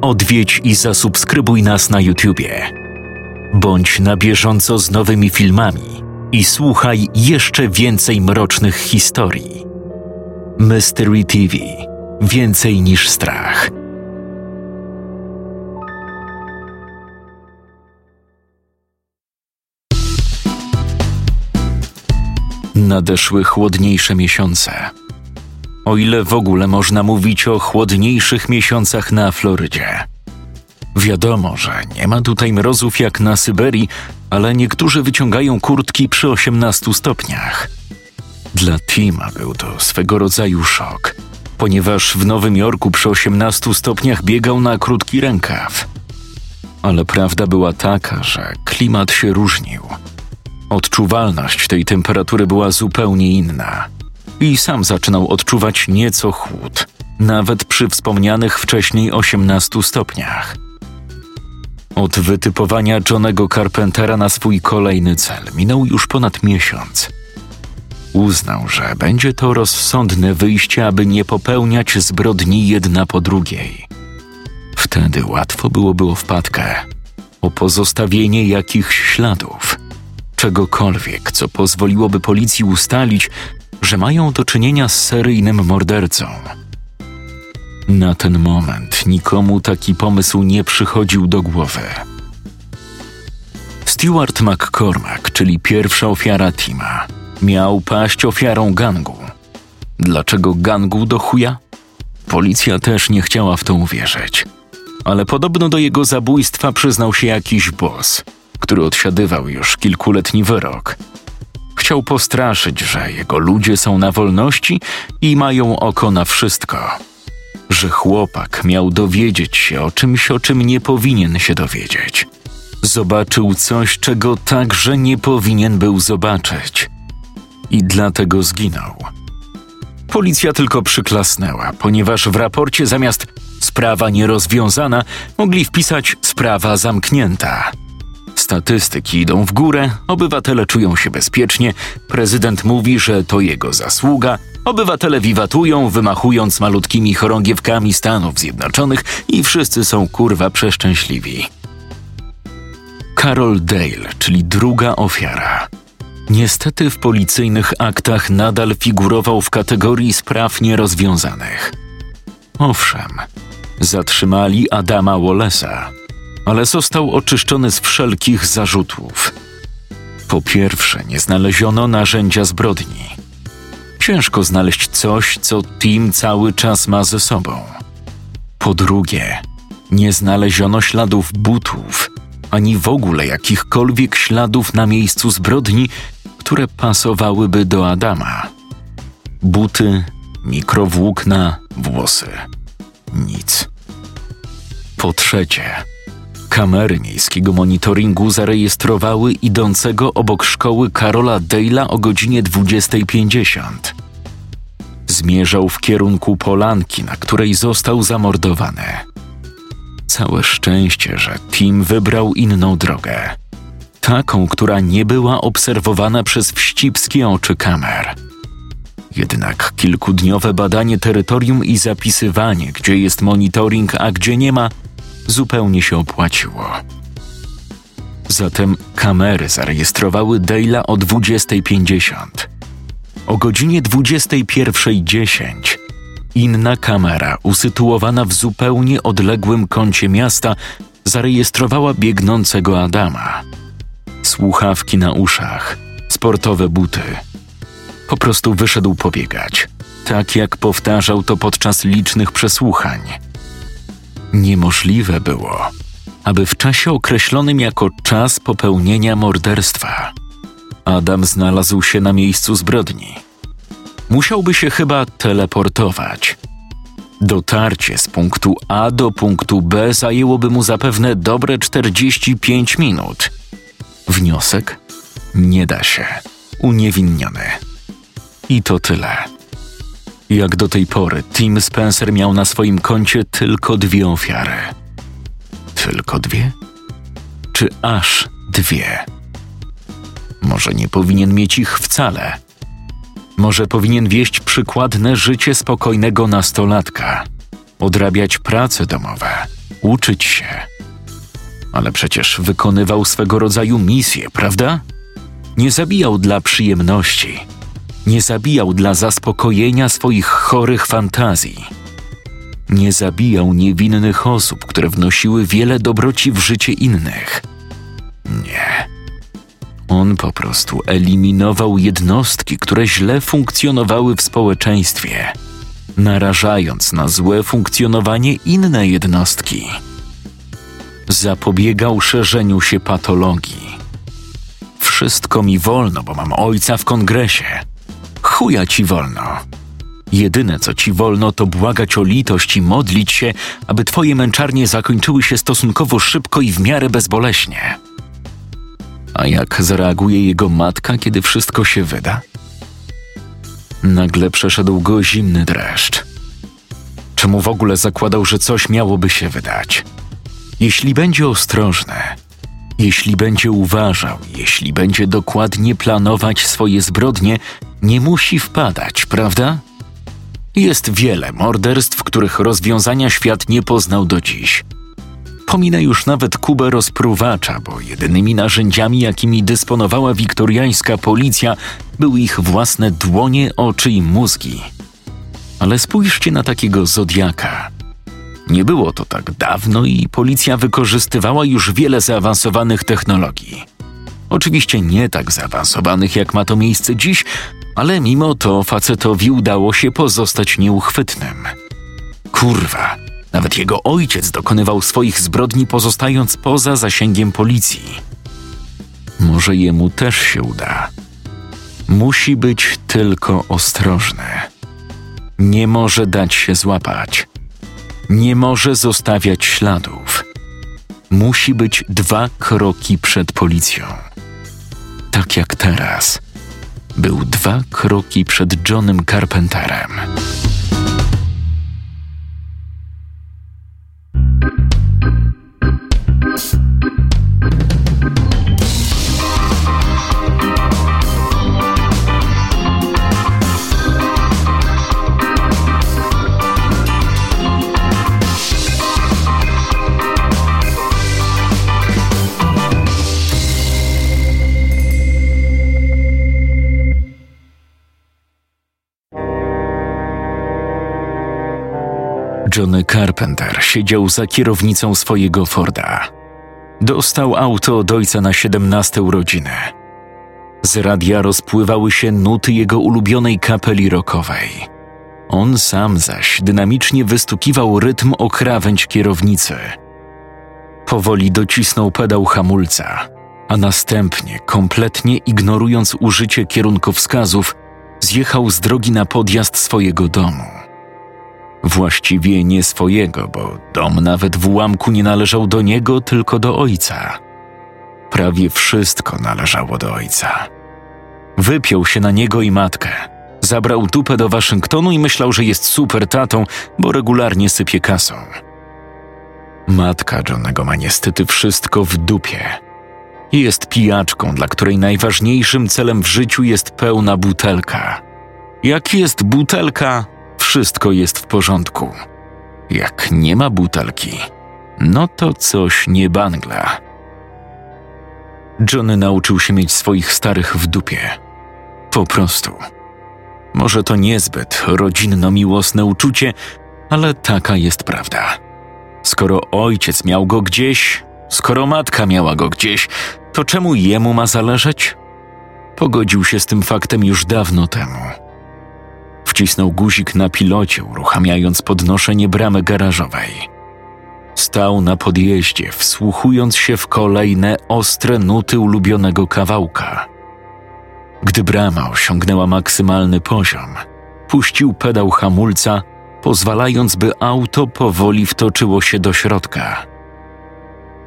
odwiedź i zasubskrybuj nas na YouTubie. Bądź na bieżąco z nowymi filmami i słuchaj jeszcze więcej mrocznych historii. Mystery TV Więcej niż strach. Nadeszły chłodniejsze miesiące. O ile w ogóle można mówić o chłodniejszych miesiącach na Florydzie. Wiadomo, że nie ma tutaj mrozów jak na Syberii, ale niektórzy wyciągają kurtki przy 18 stopniach. Dla Tima był to swego rodzaju szok, ponieważ w Nowym Jorku przy 18 stopniach biegał na krótki rękaw. Ale prawda była taka, że klimat się różnił. Odczuwalność tej temperatury była zupełnie inna. I sam zaczynał odczuwać nieco chłód, nawet przy wspomnianych wcześniej 18 stopniach. Od wytypowania Johnego Carpentera na swój kolejny cel minął już ponad miesiąc. Uznał, że będzie to rozsądne wyjście, aby nie popełniać zbrodni jedna po drugiej. Wtedy łatwo byłoby o wpadkę, o pozostawienie jakichś śladów, czegokolwiek, co pozwoliłoby policji ustalić, że mają do czynienia z seryjnym mordercą. Na ten moment nikomu taki pomysł nie przychodził do głowy. Stuart McCormack, czyli pierwsza ofiara Tima, miał paść ofiarą gangu. Dlaczego gangu do chuja? Policja też nie chciała w to uwierzyć. Ale podobno do jego zabójstwa przyznał się jakiś boss, który odsiadywał już kilkuletni wyrok. Chciał postraszyć, że jego ludzie są na wolności i mają oko na wszystko. Że chłopak miał dowiedzieć się o czymś, o czym nie powinien się dowiedzieć. Zobaczył coś, czego także nie powinien był zobaczyć. I dlatego zginął. Policja tylko przyklasnęła, ponieważ w raporcie zamiast sprawa nierozwiązana mogli wpisać sprawa zamknięta. Statystyki idą w górę, obywatele czują się bezpiecznie, prezydent mówi, że to jego zasługa, obywatele wiwatują, wymachując malutkimi chorągiewkami Stanów Zjednoczonych i wszyscy są kurwa przeszczęśliwi. Carol Dale, czyli druga ofiara. Niestety w policyjnych aktach nadal figurował w kategorii spraw nierozwiązanych. Owszem, zatrzymali Adama Wallace'a, ale został oczyszczony z wszelkich zarzutów. Po pierwsze, nie znaleziono narzędzia zbrodni. Ciężko znaleźć coś, co Tim cały czas ma ze sobą. Po drugie, nie znaleziono śladów butów, ani w ogóle jakichkolwiek śladów na miejscu zbrodni, które pasowałyby do Adama. Buty, mikrowłókna, włosy. Nic. Po trzecie, kamery miejskiego monitoringu zarejestrowały idącego obok szkoły Karola Dale'a o godzinie 20.50. Zmierzał w kierunku polanki, na której został zamordowany. Całe szczęście, że Tim wybrał inną drogę. Taką, która nie była obserwowana przez wścibskie oczy kamer. Jednak kilkudniowe badanie terytorium i zapisywanie, gdzie jest monitoring, a gdzie nie ma, zupełnie się opłaciło. Zatem kamery zarejestrowały Dale'a o 20.50. O godzinie 21.10 inna kamera, usytuowana w zupełnie odległym kącie miasta, zarejestrowała biegnącego Adama. Słuchawki na uszach, sportowe buty. Po prostu wyszedł pobiegać, tak jak powtarzał to podczas licznych przesłuchań. Niemożliwe było, aby w czasie określonym jako czas popełnienia morderstwa Adam znalazł się na miejscu zbrodni. Musiałby się chyba teleportować. Dotarcie z punktu A do punktu B zajęłoby mu zapewne dobre 45 minut. Wniosek? Nie da się. Uniewinniony. I to tyle. Jak do tej pory, Tim Spencer miał na swoim koncie tylko dwie ofiary. Tylko dwie? Czy aż dwie? Może nie powinien mieć ich wcale. Może powinien wieść przykładne życie spokojnego nastolatka, odrabiać prace domowe, uczyć się. Ale przecież wykonywał swego rodzaju misję, prawda? Nie zabijał dla przyjemności, nie zabijał dla zaspokojenia swoich chorych fantazji. Nie zabijał niewinnych osób, które wnosiły wiele dobroci w życie innych. Nie. On po prostu eliminował jednostki, które źle funkcjonowały w społeczeństwie, narażając na złe funkcjonowanie inne jednostki. Zapobiegał szerzeniu się patologii. Wszystko mi wolno, bo mam ojca w kongresie. Chuja ci wolno. Jedyne, co ci wolno, to błagać o litość i modlić się, aby twoje męczarnie zakończyły się stosunkowo szybko i w miarę bezboleśnie. A jak zareaguje jego matka, kiedy wszystko się wyda? Nagle przeszedł go zimny dreszcz. Czemu w ogóle zakładał, że coś miałoby się wydać? Jeśli będzie ostrożny, jeśli będzie uważał, jeśli będzie dokładnie planować swoje zbrodnie, nie musi wpadać, prawda? Jest wiele morderstw, których rozwiązania świat nie poznał do dziś. Pominę już nawet Kubę rozpruwacza, bo jedynymi narzędziami, jakimi dysponowała wiktoriańska policja, były ich własne dłonie, oczy i mózgi. Ale spójrzcie na takiego zodiaka. Nie było to tak dawno i policja wykorzystywała już wiele zaawansowanych technologii. Oczywiście nie tak zaawansowanych, jak ma to miejsce dziś, ale mimo to facetowi udało się pozostać nieuchwytnym. Kurwa, nawet jego ojciec dokonywał swoich zbrodni pozostając poza zasięgiem policji. Może jemu też się uda. Musi być tylko ostrożny. Nie może dać się złapać. Nie może zostawiać śladów. Musi być dwa kroki przed policją. Tak jak teraz. Był dwa kroki przed Johnem Carpenterem. Johnny Carpenter siedział za kierownicą swojego Forda. Dostał auto od ojca na 17 urodziny. Z radia rozpływały się nuty jego ulubionej kapeli rockowej. On sam zaś dynamicznie wystukiwał rytm o krawędź kierownicy. Powoli docisnął pedał hamulca, a następnie, kompletnie ignorując użycie kierunkowskazów, zjechał z drogi na podjazd swojego domu. Właściwie nie swojego, bo dom nawet w ułamku nie należał do niego, tylko do ojca. Prawie wszystko należało do ojca. Wypiął się na niego i matkę. Zabrał dupę do Waszyngtonu i myślał, że jest super tatą, bo regularnie sypie kasą. Matka Johnego ma niestety wszystko w dupie. Jest pijaczką, dla której najważniejszym celem w życiu jest pełna butelka. Jak jest butelka, wszystko jest w porządku. Jak nie ma butelki, no to coś nie bangla. Johnny nauczył się mieć swoich starych w dupie. Po prostu. Może to niezbyt rodzinno-miłosne uczucie, ale taka jest prawda. Skoro ojciec miał go gdzieś, skoro matka miała go gdzieś, to czemu jemu ma zależeć? Pogodził się z tym faktem już dawno temu. Wcisnął guzik na pilocie, uruchamiając podnoszenie bramy garażowej. Stał na podjeździe, wsłuchując się w kolejne ostre nuty ulubionego kawałka. Gdy brama osiągnęła maksymalny poziom, puścił pedał hamulca, pozwalając, by auto powoli wtoczyło się do środka.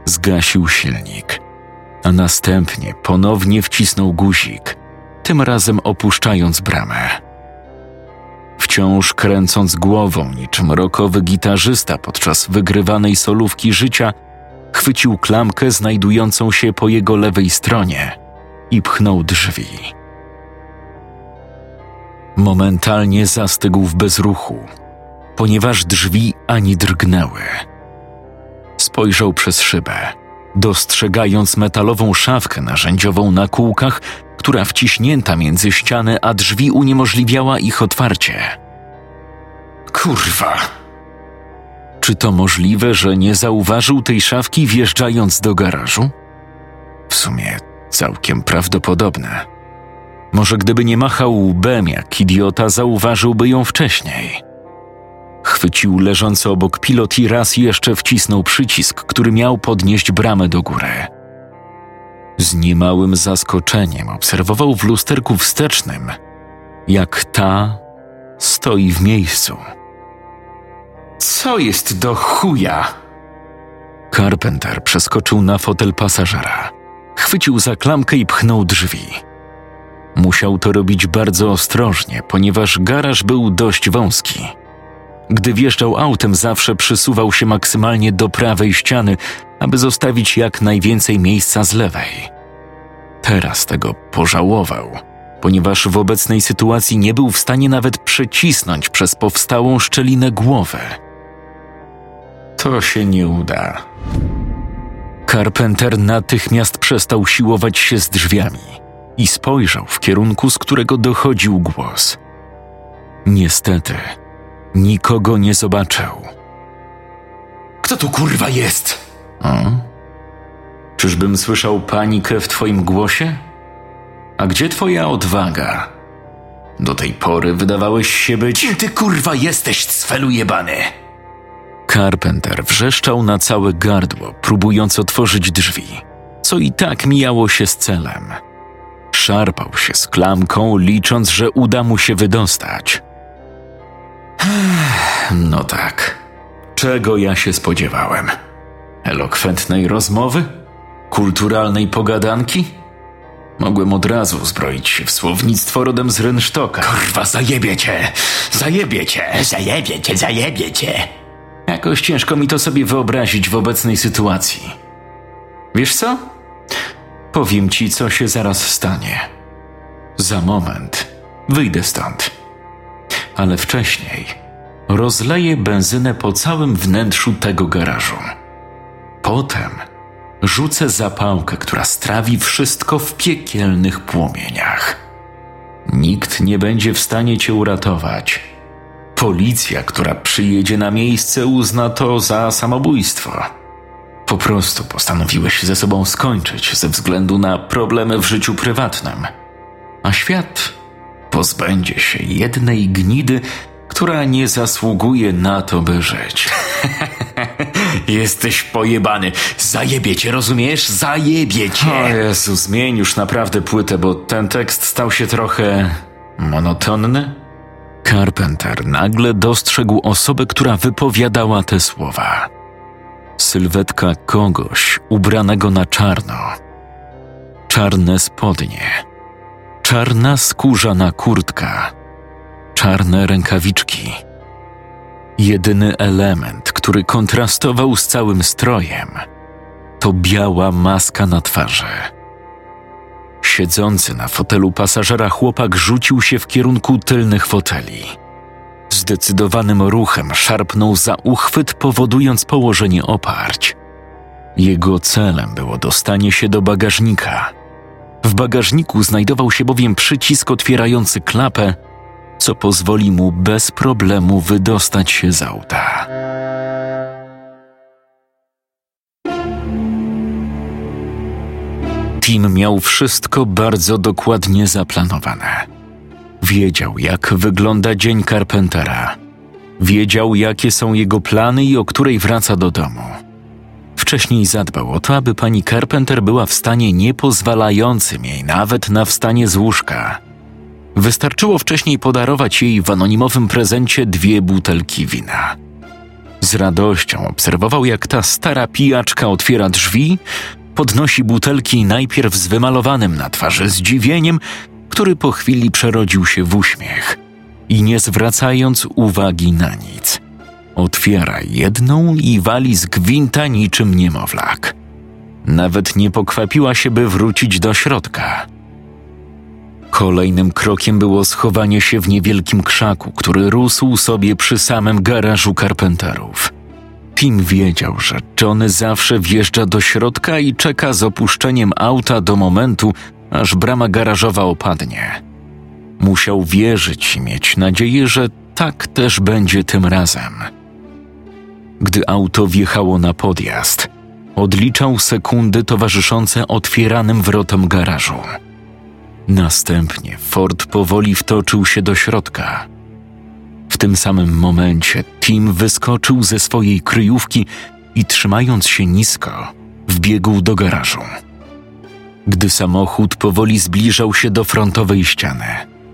Zgasił silnik, a następnie ponownie wcisnął guzik, tym razem opuszczając bramę wciąż kręcąc głową niczym rokowy gitarzysta podczas wygrywanej solówki życia, chwycił klamkę znajdującą się po jego lewej stronie i pchnął drzwi. Momentalnie zastygł w bezruchu, ponieważ drzwi ani drgnęły. Spojrzał przez szybę, dostrzegając metalową szafkę narzędziową na kółkach, która wciśnięta między ściany a drzwi uniemożliwiała ich otwarcie. Kurwa! Czy to możliwe, że nie zauważył tej szafki wjeżdżając do garażu? W sumie całkiem prawdopodobne. Może gdyby nie machał łbem jak idiota, zauważyłby ją wcześniej. Chwycił leżący obok pilot i raz jeszcze wcisnął przycisk, który miał podnieść bramę do góry. Z niemałym zaskoczeniem obserwował w lusterku wstecznym, jak ta stoi w miejscu. Co jest do chuja? Carpenter przeskoczył na fotel pasażera. Chwycił za klamkę i pchnął drzwi. Musiał to robić bardzo ostrożnie, ponieważ garaż był dość wąski. Gdy wjeżdżał autem, zawsze przysuwał się maksymalnie do prawej ściany, aby zostawić jak najwięcej miejsca z lewej. Teraz tego pożałował, ponieważ w obecnej sytuacji nie był w stanie nawet przecisnąć przez powstałą szczelinę głowę. To się nie uda. Carpenter natychmiast przestał siłować się z drzwiami i spojrzał w kierunku, z którego dochodził głos. Niestety, nikogo nie zobaczył. Kto tu kurwa jest? O? Czyżbym słyszał panikę w twoim głosie? A gdzie twoja odwaga? Do tej pory wydawałeś się być... Kim ty kurwa jesteś, cwelu jebany? Carpenter wrzeszczał na całe gardło, próbując otworzyć drzwi, co i tak mijało się z celem. Szarpał się z klamką, licząc, że uda mu się wydostać. No tak. Czego ja się spodziewałem? Elokwentnej rozmowy? Kulturalnej pogadanki? Mogłem od razu uzbroić się w słownictwo rodem z rynsztoka. Kurwa, zajebie cię! Zajebie cię! Zajebie cię, zajebie cię! Jakoś ciężko mi to sobie wyobrazić w obecnej sytuacji. Wiesz co? Powiem ci, co się zaraz stanie. Za moment wyjdę stąd. Ale wcześniej rozleję benzynę po całym wnętrzu tego garażu. Potem rzucę zapałkę, która strawi wszystko w piekielnych płomieniach. Nikt nie będzie w stanie cię uratować. Policja, która przyjedzie na miejsce, uzna to za samobójstwo. Po prostu postanowiłeś ze sobą skończyć ze względu na problemy w życiu prywatnym. A świat pozbędzie się jednej gnidy, która nie zasługuje na to, by żyć. Jesteś pojebany. Zajebie cię, rozumiesz? Zajebie cię. O Jezu, zmień już naprawdę płytę, bo ten tekst stał się trochę monotonny. Carpenter nagle dostrzegł osobę, która wypowiadała te słowa. Sylwetka kogoś ubranego na czarno. Czarne spodnie, czarna skórzana kurtka, czarne rękawiczki. Jedyny element, który kontrastował z całym strojem, to biała maska na twarzy. Siedzący na fotelu pasażera chłopak rzucił się w kierunku tylnych foteli. Zdecydowanym ruchem szarpnął za uchwyt, powodując położenie oparć. Jego celem było dostanie się do bagażnika. W bagażniku znajdował się bowiem przycisk otwierający klapę, co pozwoli mu bez problemu wydostać się z auta. Tim miał wszystko bardzo dokładnie zaplanowane. Wiedział, jak wygląda dzień Carpentera. Wiedział, jakie są jego plany i o której wraca do domu. Wcześniej zadbał o to, aby pani Carpenter była w stanie niepozwalającym jej nawet na wstanie z łóżka. Wystarczyło wcześniej podarować jej w anonimowym prezencie dwie butelki wina. Z radością obserwował, jak ta stara pijaczka otwiera drzwi, podnosi butelki najpierw z wymalowanym na twarzy zdziwieniem, który po chwili przerodził się w uśmiech i nie zwracając uwagi na nic. Otwiera jedną i wali z gwinta niczym niemowlak. Nawet nie pokwapiła się, by wrócić do środka. Kolejnym krokiem było schowanie się w niewielkim krzaku, który rósł sobie przy samym garażu karpenterów. Tim wiedział, że Johnny zawsze wjeżdża do środka i czeka z opuszczeniem auta do momentu, aż brama garażowa opadnie. Musiał wierzyć i mieć nadzieję, że tak też będzie tym razem. Gdy auto wjechało na podjazd, odliczał sekundy towarzyszące otwieranym wrotom garażu. Następnie Ford powoli wtoczył się do środka. Tym samym momencie Tim wyskoczył ze swojej kryjówki i trzymając się nisko, wbiegł do garażu. Gdy samochód powoli zbliżał się do frontowej ściany,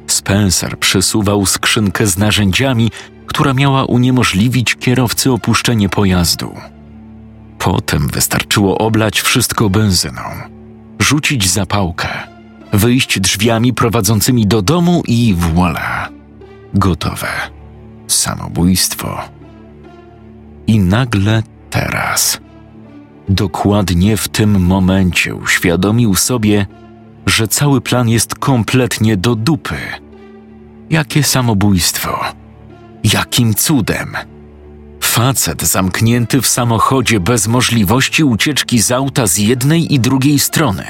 Spencer przesuwał skrzynkę z narzędziami, która miała uniemożliwić kierowcy opuszczenie pojazdu. Potem wystarczyło oblać wszystko benzyną, rzucić zapałkę, wyjść drzwiami prowadzącymi do domu i voilà. Gotowe. Samobójstwo. I nagle teraz, dokładnie w tym momencie, uświadomił sobie, że cały plan jest kompletnie do dupy. Jakie samobójstwo? Jakim cudem? Facet zamknięty w samochodzie bez możliwości ucieczki z auta z jednej i drugiej strony.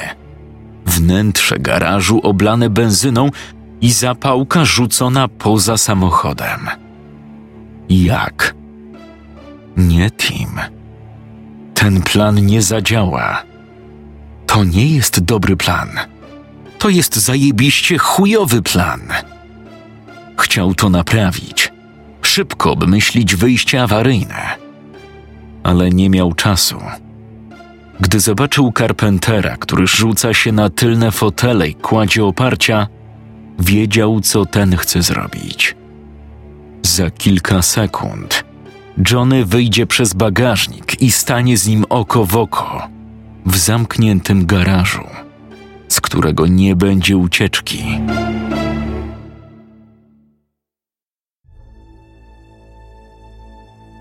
Wnętrze garażu oblane benzyną i zapałka rzucona poza samochodem. Jak? Nie, Tim. Ten plan nie zadziała. To nie jest dobry plan. To jest zajebiście chujowy plan. Chciał to naprawić. Szybko obmyślić wyjście awaryjne. Ale nie miał czasu. Gdy zobaczył Carpentera, który rzuca się na tylne fotele i kładzie oparcia, wiedział, co ten chce zrobić. Za kilka sekund Johnny wyjdzie przez bagażnik i stanie z nim oko w oko w zamkniętym garażu, z którego nie będzie ucieczki.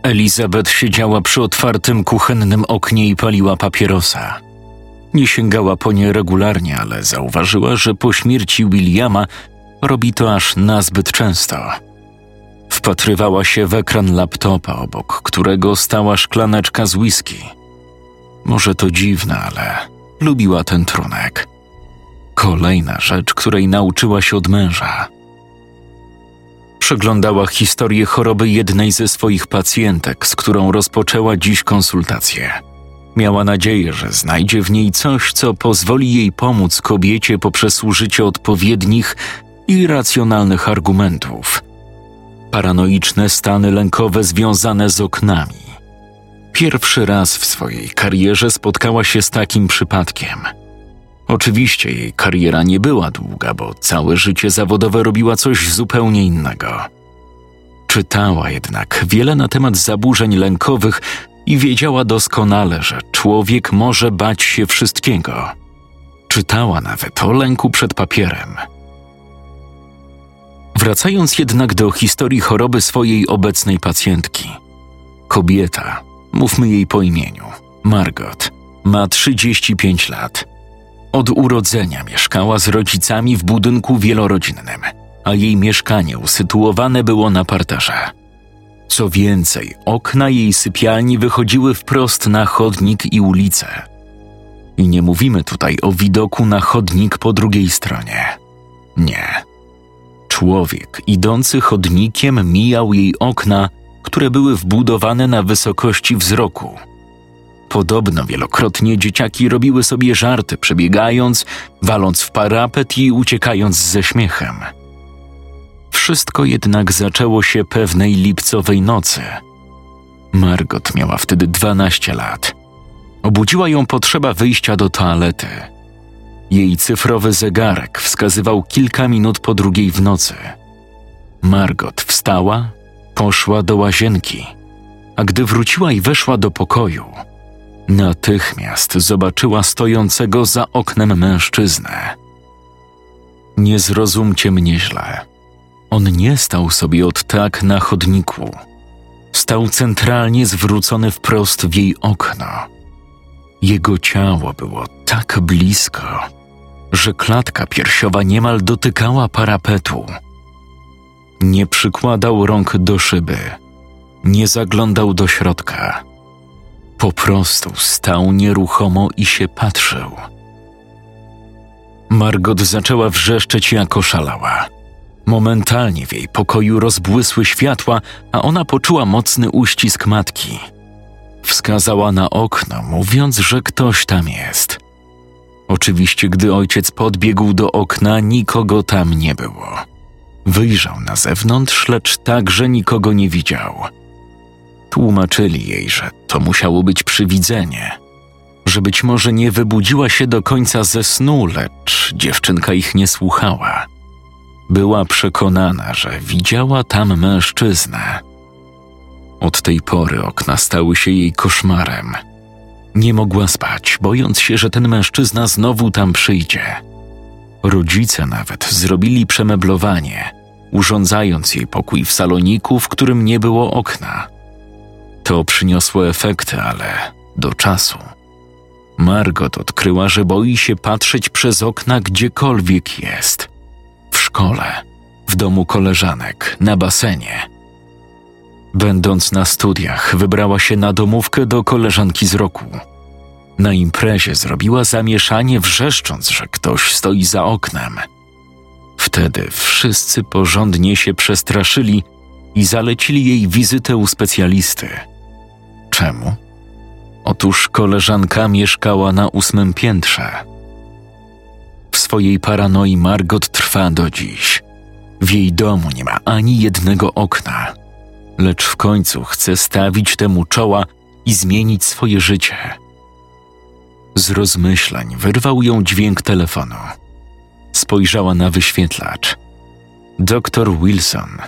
Elizabeth siedziała przy otwartym kuchennym oknie i paliła papierosa. Nie sięgała po nie regularnie, ale zauważyła, że po śmierci Williama robi to aż nazbyt często. Wpatrywała się w ekran laptopa, obok którego stała szklaneczka z whisky. Może to dziwne, ale lubiła ten trunek. Kolejna rzecz, której nauczyła się od męża. Przeglądała historię choroby jednej ze swoich pacjentek, z którą rozpoczęła dziś konsultację. Miała nadzieję, że znajdzie w niej coś, co pozwoli jej pomóc kobiecie poprzez użycie odpowiednich i racjonalnych argumentów. Paranoiczne stany lękowe związane z oknami. Pierwszy raz w swojej karierze spotkała się z takim przypadkiem. Oczywiście jej kariera nie była długa, bo całe życie zawodowe robiła coś zupełnie innego. Czytała jednak wiele na temat zaburzeń lękowych i wiedziała doskonale, że człowiek może bać się wszystkiego. Czytała nawet o lęku przed papierem. Wracając jednak do historii choroby swojej obecnej pacjentki. Kobieta, mówmy jej po imieniu, Margot, ma 35 lat. Od urodzenia mieszkała z rodzicami w budynku wielorodzinnym, a jej mieszkanie usytuowane było na parterze. Co więcej, okna jej sypialni wychodziły wprost na chodnik i ulicę. I nie mówimy tutaj o widoku na chodnik po drugiej stronie. Nie. Człowiek idący chodnikiem mijał jej okna, które były wbudowane na wysokości wzroku. Podobno wielokrotnie dzieciaki robiły sobie żarty, przebiegając, waląc w parapet i uciekając ze śmiechem. Wszystko jednak zaczęło się pewnej lipcowej nocy. Margot miała wtedy 12 lat. Obudziła ją potrzeba wyjścia do toalety. Jej cyfrowy zegarek wskazywał kilka minut po drugiej w nocy. Margot wstała, poszła do łazienki, a gdy wróciła i weszła do pokoju, natychmiast zobaczyła stojącego za oknem mężczyznę. Nie zrozumcie mnie źle. On nie stał sobie od tak na chodniku. Stał centralnie zwrócony wprost w jej okno. Jego ciało było tak blisko, że klatka piersiowa niemal dotykała parapetu. Nie przykładał rąk do szyby, nie zaglądał do środka, Po prostu stał nieruchomo i się patrzył. Margot zaczęła wrzeszczeć jak oszalała. Momentalnie w jej pokoju rozbłysły światła, a ona poczuła mocny uścisk matki. Wskazała na okno, mówiąc, że ktoś tam jest. Oczywiście, gdy ojciec podbiegł do okna, nikogo tam nie było. Wyjrzał na zewnątrz, lecz także nikogo nie widział. Tłumaczyli jej, że to musiało być przywidzenie, że być może nie wybudziła się do końca ze snu, lecz dziewczynka ich nie słuchała. Była przekonana, że widziała tam mężczyznę. Od tej pory okna stały się jej koszmarem. Nie mogła spać, bojąc się, że ten mężczyzna znowu tam przyjdzie. Rodzice nawet zrobili przemeblowanie, urządzając jej pokój w saloniku, w którym nie było okna. To przyniosło efekty, ale do czasu. Margot odkryła, że boi się patrzeć przez okna gdziekolwiek jest. W szkole, w domu koleżanek, na basenie. Będąc na studiach, wybrała się na domówkę do koleżanki z roku. Na imprezie zrobiła zamieszanie, wrzeszcząc, że ktoś stoi za oknem. Wtedy wszyscy porządnie się przestraszyli i zalecili jej wizytę u specjalisty. Czemu? Otóż koleżanka mieszkała na ósmym piętrze. W swojej paranoi Margot trwa do dziś. W jej domu nie ma ani jednego okna, lecz w końcu chce stawić temu czoła i zmienić swoje życie. Z rozmyślań wyrwał ją dźwięk telefonu. Spojrzała na wyświetlacz. Doktor Wilson,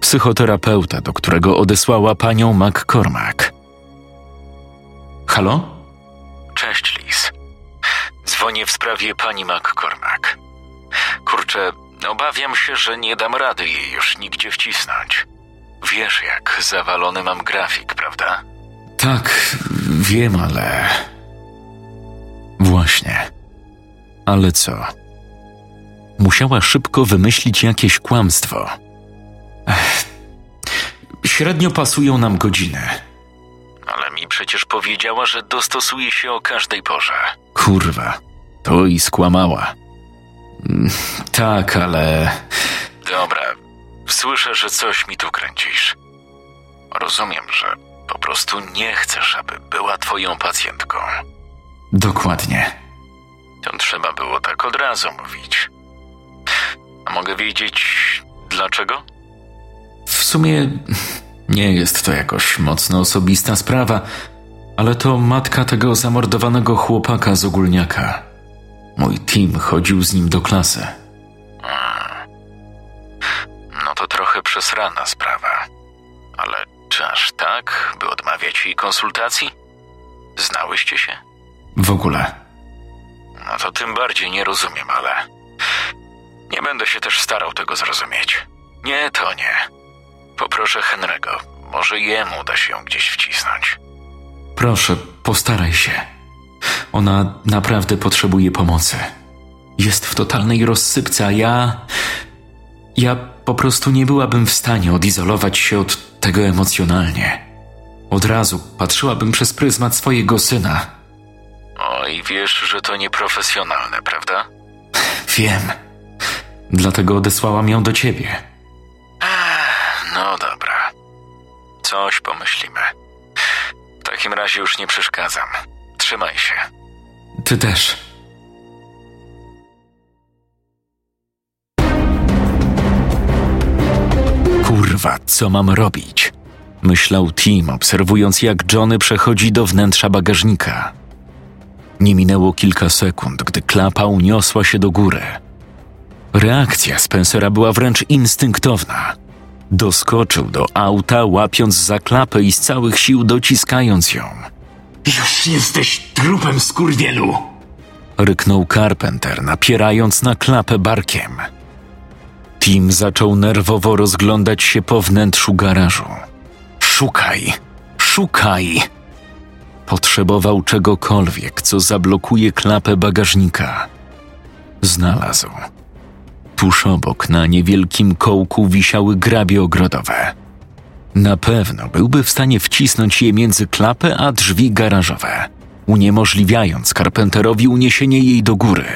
psychoterapeuta, do którego odesłała panią McCormack. Halo? Cześć, Liz. Dzwonię w sprawie pani McCormack. Kurczę, obawiam się, że nie dam rady jej już nigdzie wcisnąć. Wiesz, jak zawalony mam grafik, prawda? Tak, wiem, ale. Właśnie. Ale co? Musiała szybko wymyślić jakieś kłamstwo. Ech, średnio pasują nam godziny. Ale mi przecież powiedziała, że dostosuje się o każdej porze. Kurwa, to i skłamała. Mm, Tak, ale. Dobra, słyszę, że coś mi tu kręcisz. Rozumiem, że po prostu nie chcesz, aby była twoją pacjentką. Dokładnie. To trzeba było tak od razu mówić. A mogę wiedzieć dlaczego? W sumie nie jest to jakoś mocno osobista sprawa, ale to matka tego zamordowanego chłopaka z ogólniaka. Mój team chodził z nim do klasy. No to trochę przesrana sprawa. Ale czy aż tak, by odmawiać jej konsultacji? Znałyście się? W ogóle. No to tym bardziej nie rozumiem, ale. Nie będę się też starał tego zrozumieć. Nie, to nie. Poproszę Henry'ego. Może jemu da się ją gdzieś wcisnąć. Proszę, postaraj się. Ona naprawdę potrzebuje pomocy. Jest w totalnej rozsypce, a ja. Ja po prostu nie byłabym w stanie odizolować się od tego emocjonalnie. Od razu patrzyłabym przez pryzmat swojego syna. O, i wiesz, że to nieprofesjonalne, prawda? Wiem. Dlatego odesłałam ją do ciebie. No dobra. Coś pomyślimy. W takim razie już nie przeszkadzam. Trzymaj się. Ty też. Kurwa, co mam robić? Myślał Tim, obserwując jak Johnny przechodzi do wnętrza bagażnika. Nie minęło kilka sekund, gdy klapa uniosła się do góry. Reakcja Spencera była wręcz instynktowna. Doskoczył do auta, łapiąc za klapę i z całych sił dociskając ją. Już jesteś trupem skurwielu! Ryknął Carpenter, napierając na klapę barkiem. Tim zaczął nerwowo rozglądać się po wnętrzu garażu. Szukaj, szukaj! Potrzebował czegokolwiek, co zablokuje klapę bagażnika. Znalazł. Tuż obok na niewielkim kołku wisiały grabie ogrodowe. Na pewno byłby w stanie wcisnąć je między klapę a drzwi garażowe, uniemożliwiając Carpenterowi uniesienie jej do góry.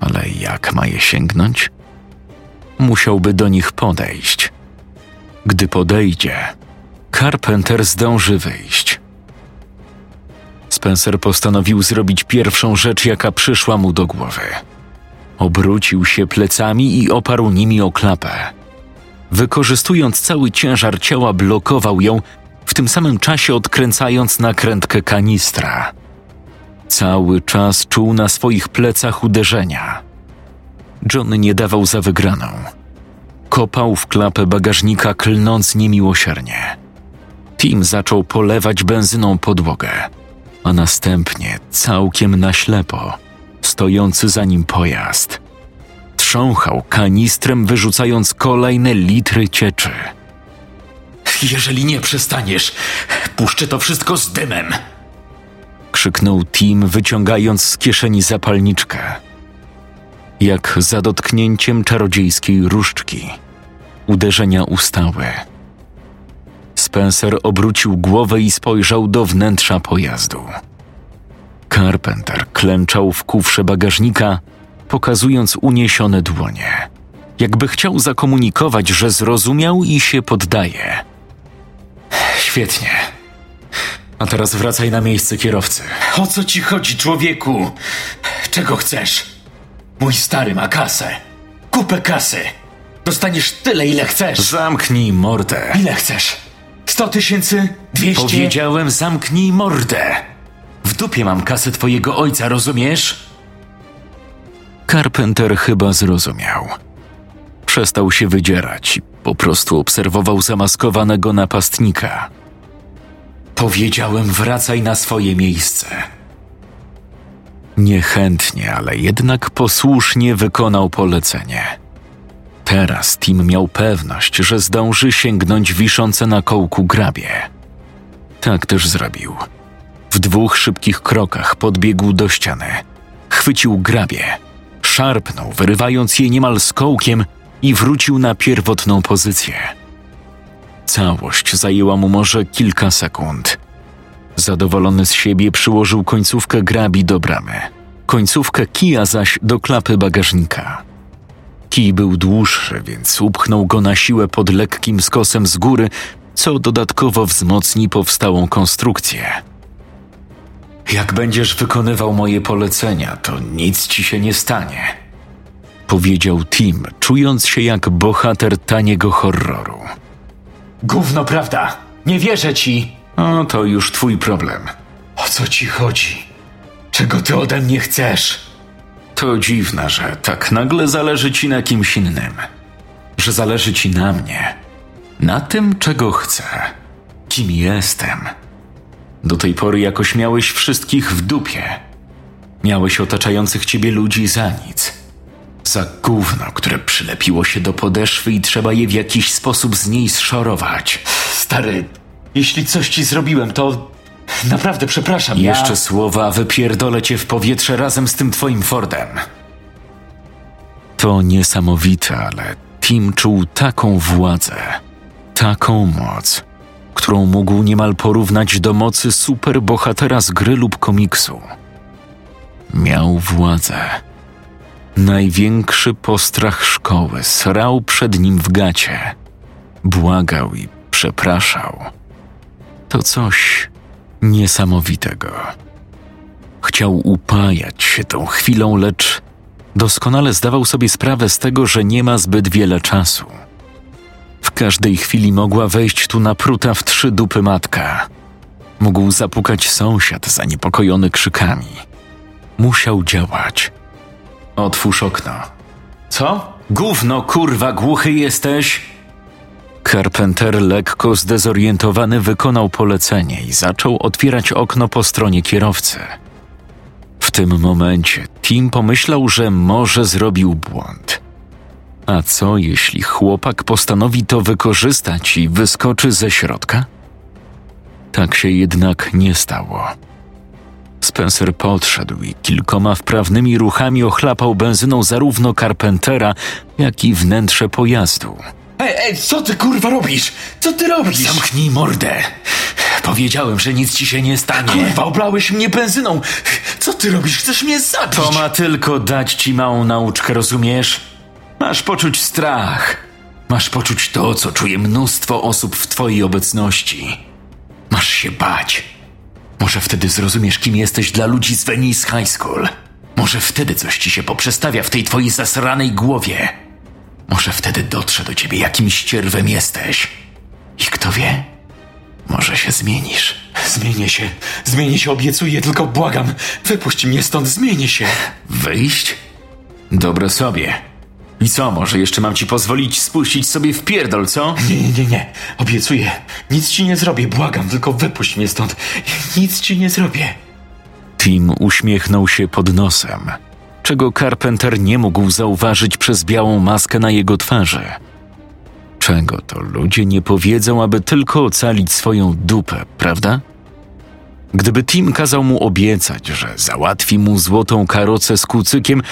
Ale jak ma je sięgnąć? Musiałby do nich podejść. Gdy podejdzie, Carpenter zdąży wyjść. Spencer postanowił zrobić pierwszą rzecz, jaka przyszła mu do głowy. Obrócił się plecami i oparł nimi o klapę. Wykorzystując cały ciężar ciała, blokował ją, w tym samym czasie odkręcając nakrętkę kanistra. Cały czas czuł na swoich plecach uderzenia. John nie dawał za wygraną. Kopał w klapę bagażnika, klnąc niemiłosiernie. Tim zaczął polewać benzyną podłogę, a następnie całkiem na ślepo stojący za nim pojazd. Trząchał kanistrem, wyrzucając kolejne litry cieczy. Jeżeli nie przestaniesz, puszczę to wszystko z dymem. Krzyknął Tim, wyciągając z kieszeni zapalniczkę. Jak za dotknięciem czarodziejskiej różdżki. Uderzenia ustały. Spencer obrócił głowę i spojrzał do wnętrza pojazdu. Carpenter klęczał w kufrze bagażnika, pokazując uniesione dłonie, jakby chciał zakomunikować, że zrozumiał i się poddaje. Świetnie. A teraz wracaj na miejsce kierowcy. O co ci chodzi, człowieku? Czego chcesz? Mój stary ma kasę. Kupę kasy. Dostaniesz tyle, ile chcesz. Zamknij mordę. Ile chcesz? Sto tysięcy? Dwieście? Powiedziałem, zamknij mordę. W dupie mam kasę twojego ojca, rozumiesz? Carpenter chyba zrozumiał. Przestał się wydzierać i po prostu obserwował zamaskowanego napastnika. Powiedziałem, wracaj na swoje miejsce. Niechętnie, ale jednak posłusznie wykonał polecenie. Teraz Tim miał pewność, że zdąży sięgnąć wiszące na kołku grabie. Tak też zrobił. W dwóch szybkich krokach podbiegł do ściany. Chwycił grabie, szarpnął, wyrywając je niemal z kołkiem i wrócił na pierwotną pozycję. Całość zajęła mu może kilka sekund. Zadowolony z siebie przyłożył końcówkę grabi do bramy, końcówkę kija zaś do klapy bagażnika. Kij był dłuższy, więc upchnął go na siłę pod lekkim skosem z góry, co dodatkowo wzmocni powstałą konstrukcję. Jak będziesz wykonywał moje polecenia, to nic ci się nie stanie. Powiedział Tim, czując się jak bohater taniego horroru. Gówno prawda. Nie wierzę ci. O, to już twój problem. O co ci chodzi? Czego ty ode mnie chcesz? To dziwne, że tak nagle zależy ci na kimś innym. Że zależy ci na mnie. Na tym, czego chcę. Kim jestem. Do tej pory jakoś miałeś wszystkich w dupie. Miałeś otaczających ciebie ludzi za nic. Za gówno, które przylepiło się do podeszwy i trzeba je w jakiś sposób z niej zszorować. Stary, jeśli coś ci zrobiłem, to naprawdę przepraszam. ja- Jeszcze słowa, wypierdolę cię w powietrze razem z tym twoim Fordem. To niesamowite, ale Tim czuł taką władzę, taką moc, którą mógł niemal porównać do mocy superbohatera z gry lub komiksu. Miał władzę. Największy postrach szkoły srał przed nim w gacie. Błagał i przepraszał. To coś niesamowitego. Chciał upajać się tą chwilą, lecz doskonale zdawał sobie sprawę z tego, że nie ma zbyt wiele czasu. W każdej chwili mogła wejść tu napruta w trzy dupy matka. Mógł zapukać sąsiad zaniepokojony krzykami. Musiał działać. Otwórz okno. Co? Gówno, kurwa, głuchy jesteś? Carpenter, lekko zdezorientowany, wykonał polecenie i zaczął otwierać okno po stronie kierowcy. W tym momencie Tim pomyślał, że może zrobił błąd. A co jeśli chłopak postanowi to wykorzystać i wyskoczy ze środka? Tak się jednak nie stało. Spencer podszedł i kilkoma wprawnymi ruchami ochlapał benzyną zarówno Carpentera, jak i wnętrze pojazdu, Ej, ej, co ty kurwa robisz? Co ty robisz? Zamknij mordę. Powiedziałem, że nic ci się nie stanie. Kurwa, oblałeś mnie benzyną. Co ty robisz? Chcesz mnie zabić? To ma tylko dać ci małą nauczkę, rozumiesz? Masz poczuć strach. Masz poczuć to, co czuje mnóstwo osób w twojej obecności. Masz się bać. Może wtedy zrozumiesz, kim jesteś dla ludzi z Venice High School. Może wtedy coś ci się poprzestawia w tej twojej zasranej głowie. Może wtedy dotrze do ciebie, jakim ścierwem jesteś. I kto wie, może się zmienisz. Zmienię się. Zmienię się, obiecuję, tylko błagam. Wypuść mnie stąd, zmienię się. Wyjść? Dobre sobie. I co, może jeszcze mam ci pozwolić spuścić sobie w pierdol, co? Nie, nie, nie, nie. Obiecuję. Nic ci nie zrobię, błagam, tylko wypuść mnie stąd. Nic ci nie zrobię. Tim uśmiechnął się pod nosem, czego Carpenter nie mógł zauważyć przez białą maskę na jego twarzy. Czego to ludzie nie powiedzą, aby tylko ocalić swoją dupę, prawda? Gdyby Tim kazał mu obiecać, że załatwi mu złotą karocę z kucykiem,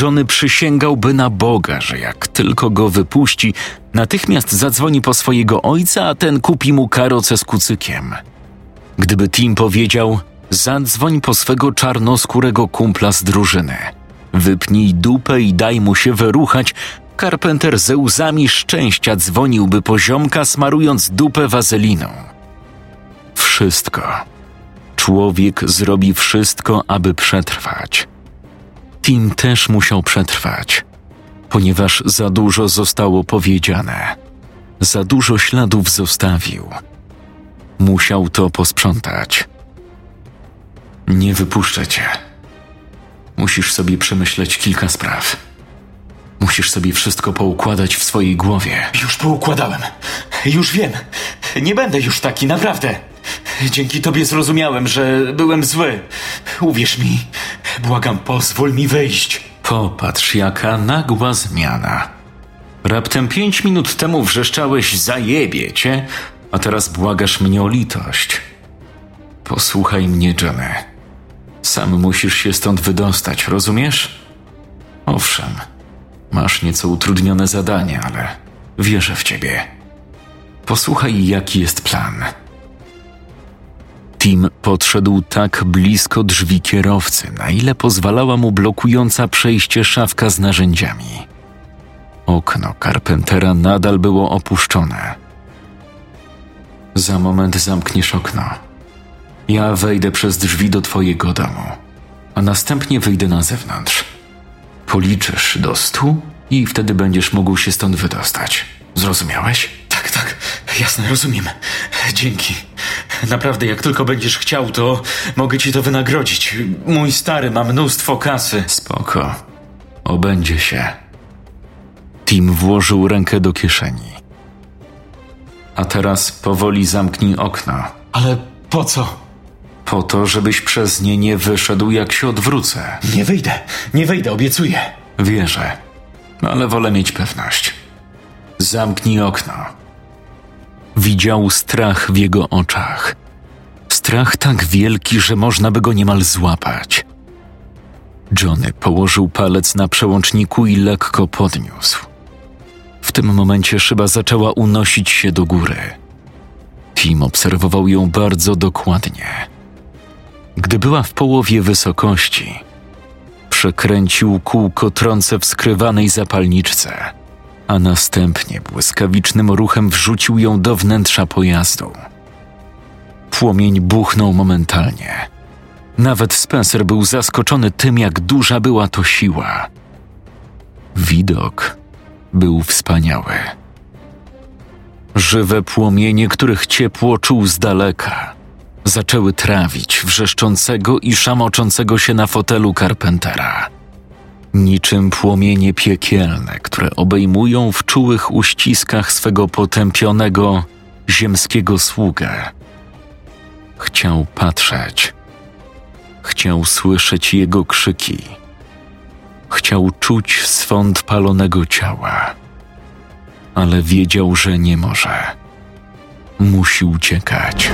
Johnny przysięgałby na Boga, że jak tylko go wypuści, natychmiast zadzwoni po swojego ojca, a ten kupi mu karocę z kucykiem. Gdyby Tim powiedział, zadzwoń po swego czarnoskórego kumpla z drużyny, wypnij dupę i daj mu się wyruchać, Carpenter ze łzami szczęścia dzwoniłby po ziomka, smarując dupę wazeliną. Wszystko. Człowiek zrobi wszystko, aby przetrwać. Tim też musiał przetrwać, ponieważ za dużo zostało powiedziane. Za dużo śladów zostawił. Musiał to posprzątać. Nie wypuszczę cię. Musisz sobie przemyśleć kilka spraw. Musisz sobie wszystko poukładać w swojej głowie. Już poukładałem. Już wiem. Nie będę już taki, naprawdę. Dzięki tobie zrozumiałem, że byłem zły. Uwierz mi. Błagam, pozwól mi wyjść. Popatrz, jaka nagła zmiana. Raptem pięć minut temu wrzeszczałeś zajebie cię, a teraz błagasz mnie o litość. Posłuchaj mnie, Johnny. Sam musisz się stąd wydostać, rozumiesz? Owszem, masz nieco utrudnione zadanie, ale wierzę w ciebie. Posłuchaj, jaki jest plan. Tim podszedł tak blisko drzwi kierowcy, na ile pozwalała mu blokująca przejście szafka z narzędziami. Okno Carpentera nadal było opuszczone. Za moment zamkniesz okno. Ja wejdę przez drzwi do twojego domu, a następnie wyjdę na zewnątrz. Policzysz do stu i wtedy będziesz mógł się stąd wydostać. Zrozumiałeś? Tak, tak. Jasne, rozumiem. Dzięki. Naprawdę, jak tylko będziesz chciał, to mogę ci to wynagrodzić. Mój stary ma mnóstwo kasy. Spoko. Obędzie się. Tim włożył rękę do kieszeni. A teraz powoli zamknij okno. Ale po co? Po to, żebyś przez nie nie wyszedł, jak się odwrócę. Nie wyjdę. Nie wyjdę, obiecuję. Wierzę, ale wolę mieć pewność. Zamknij okno. Widział strach w jego oczach. Strach tak wielki, że można by go niemal złapać. Johnny położył palec na przełączniku i lekko podniósł. W tym momencie szyba zaczęła unosić się do góry. Tim obserwował ją bardzo dokładnie. Gdy była w połowie wysokości, przekręcił kółko trące w skrywanej zapalniczce, a następnie błyskawicznym ruchem wrzucił ją do wnętrza pojazdu. Płomień buchnął momentalnie. Nawet Spencer był zaskoczony tym, jak duża była to siła. Widok był wspaniały. Żywe płomienie, których ciepło czuł z daleka, zaczęły trawić wrzeszczącego i szamoczącego się na fotelu Carpentera. Niczym płomienie piekielne, które obejmują w czułych uściskach swego potępionego ziemskiego sługę. Chciał patrzeć. Chciał słyszeć jego krzyki. Chciał czuć swąd palonego ciała. Ale wiedział, że nie może. Musi uciekać.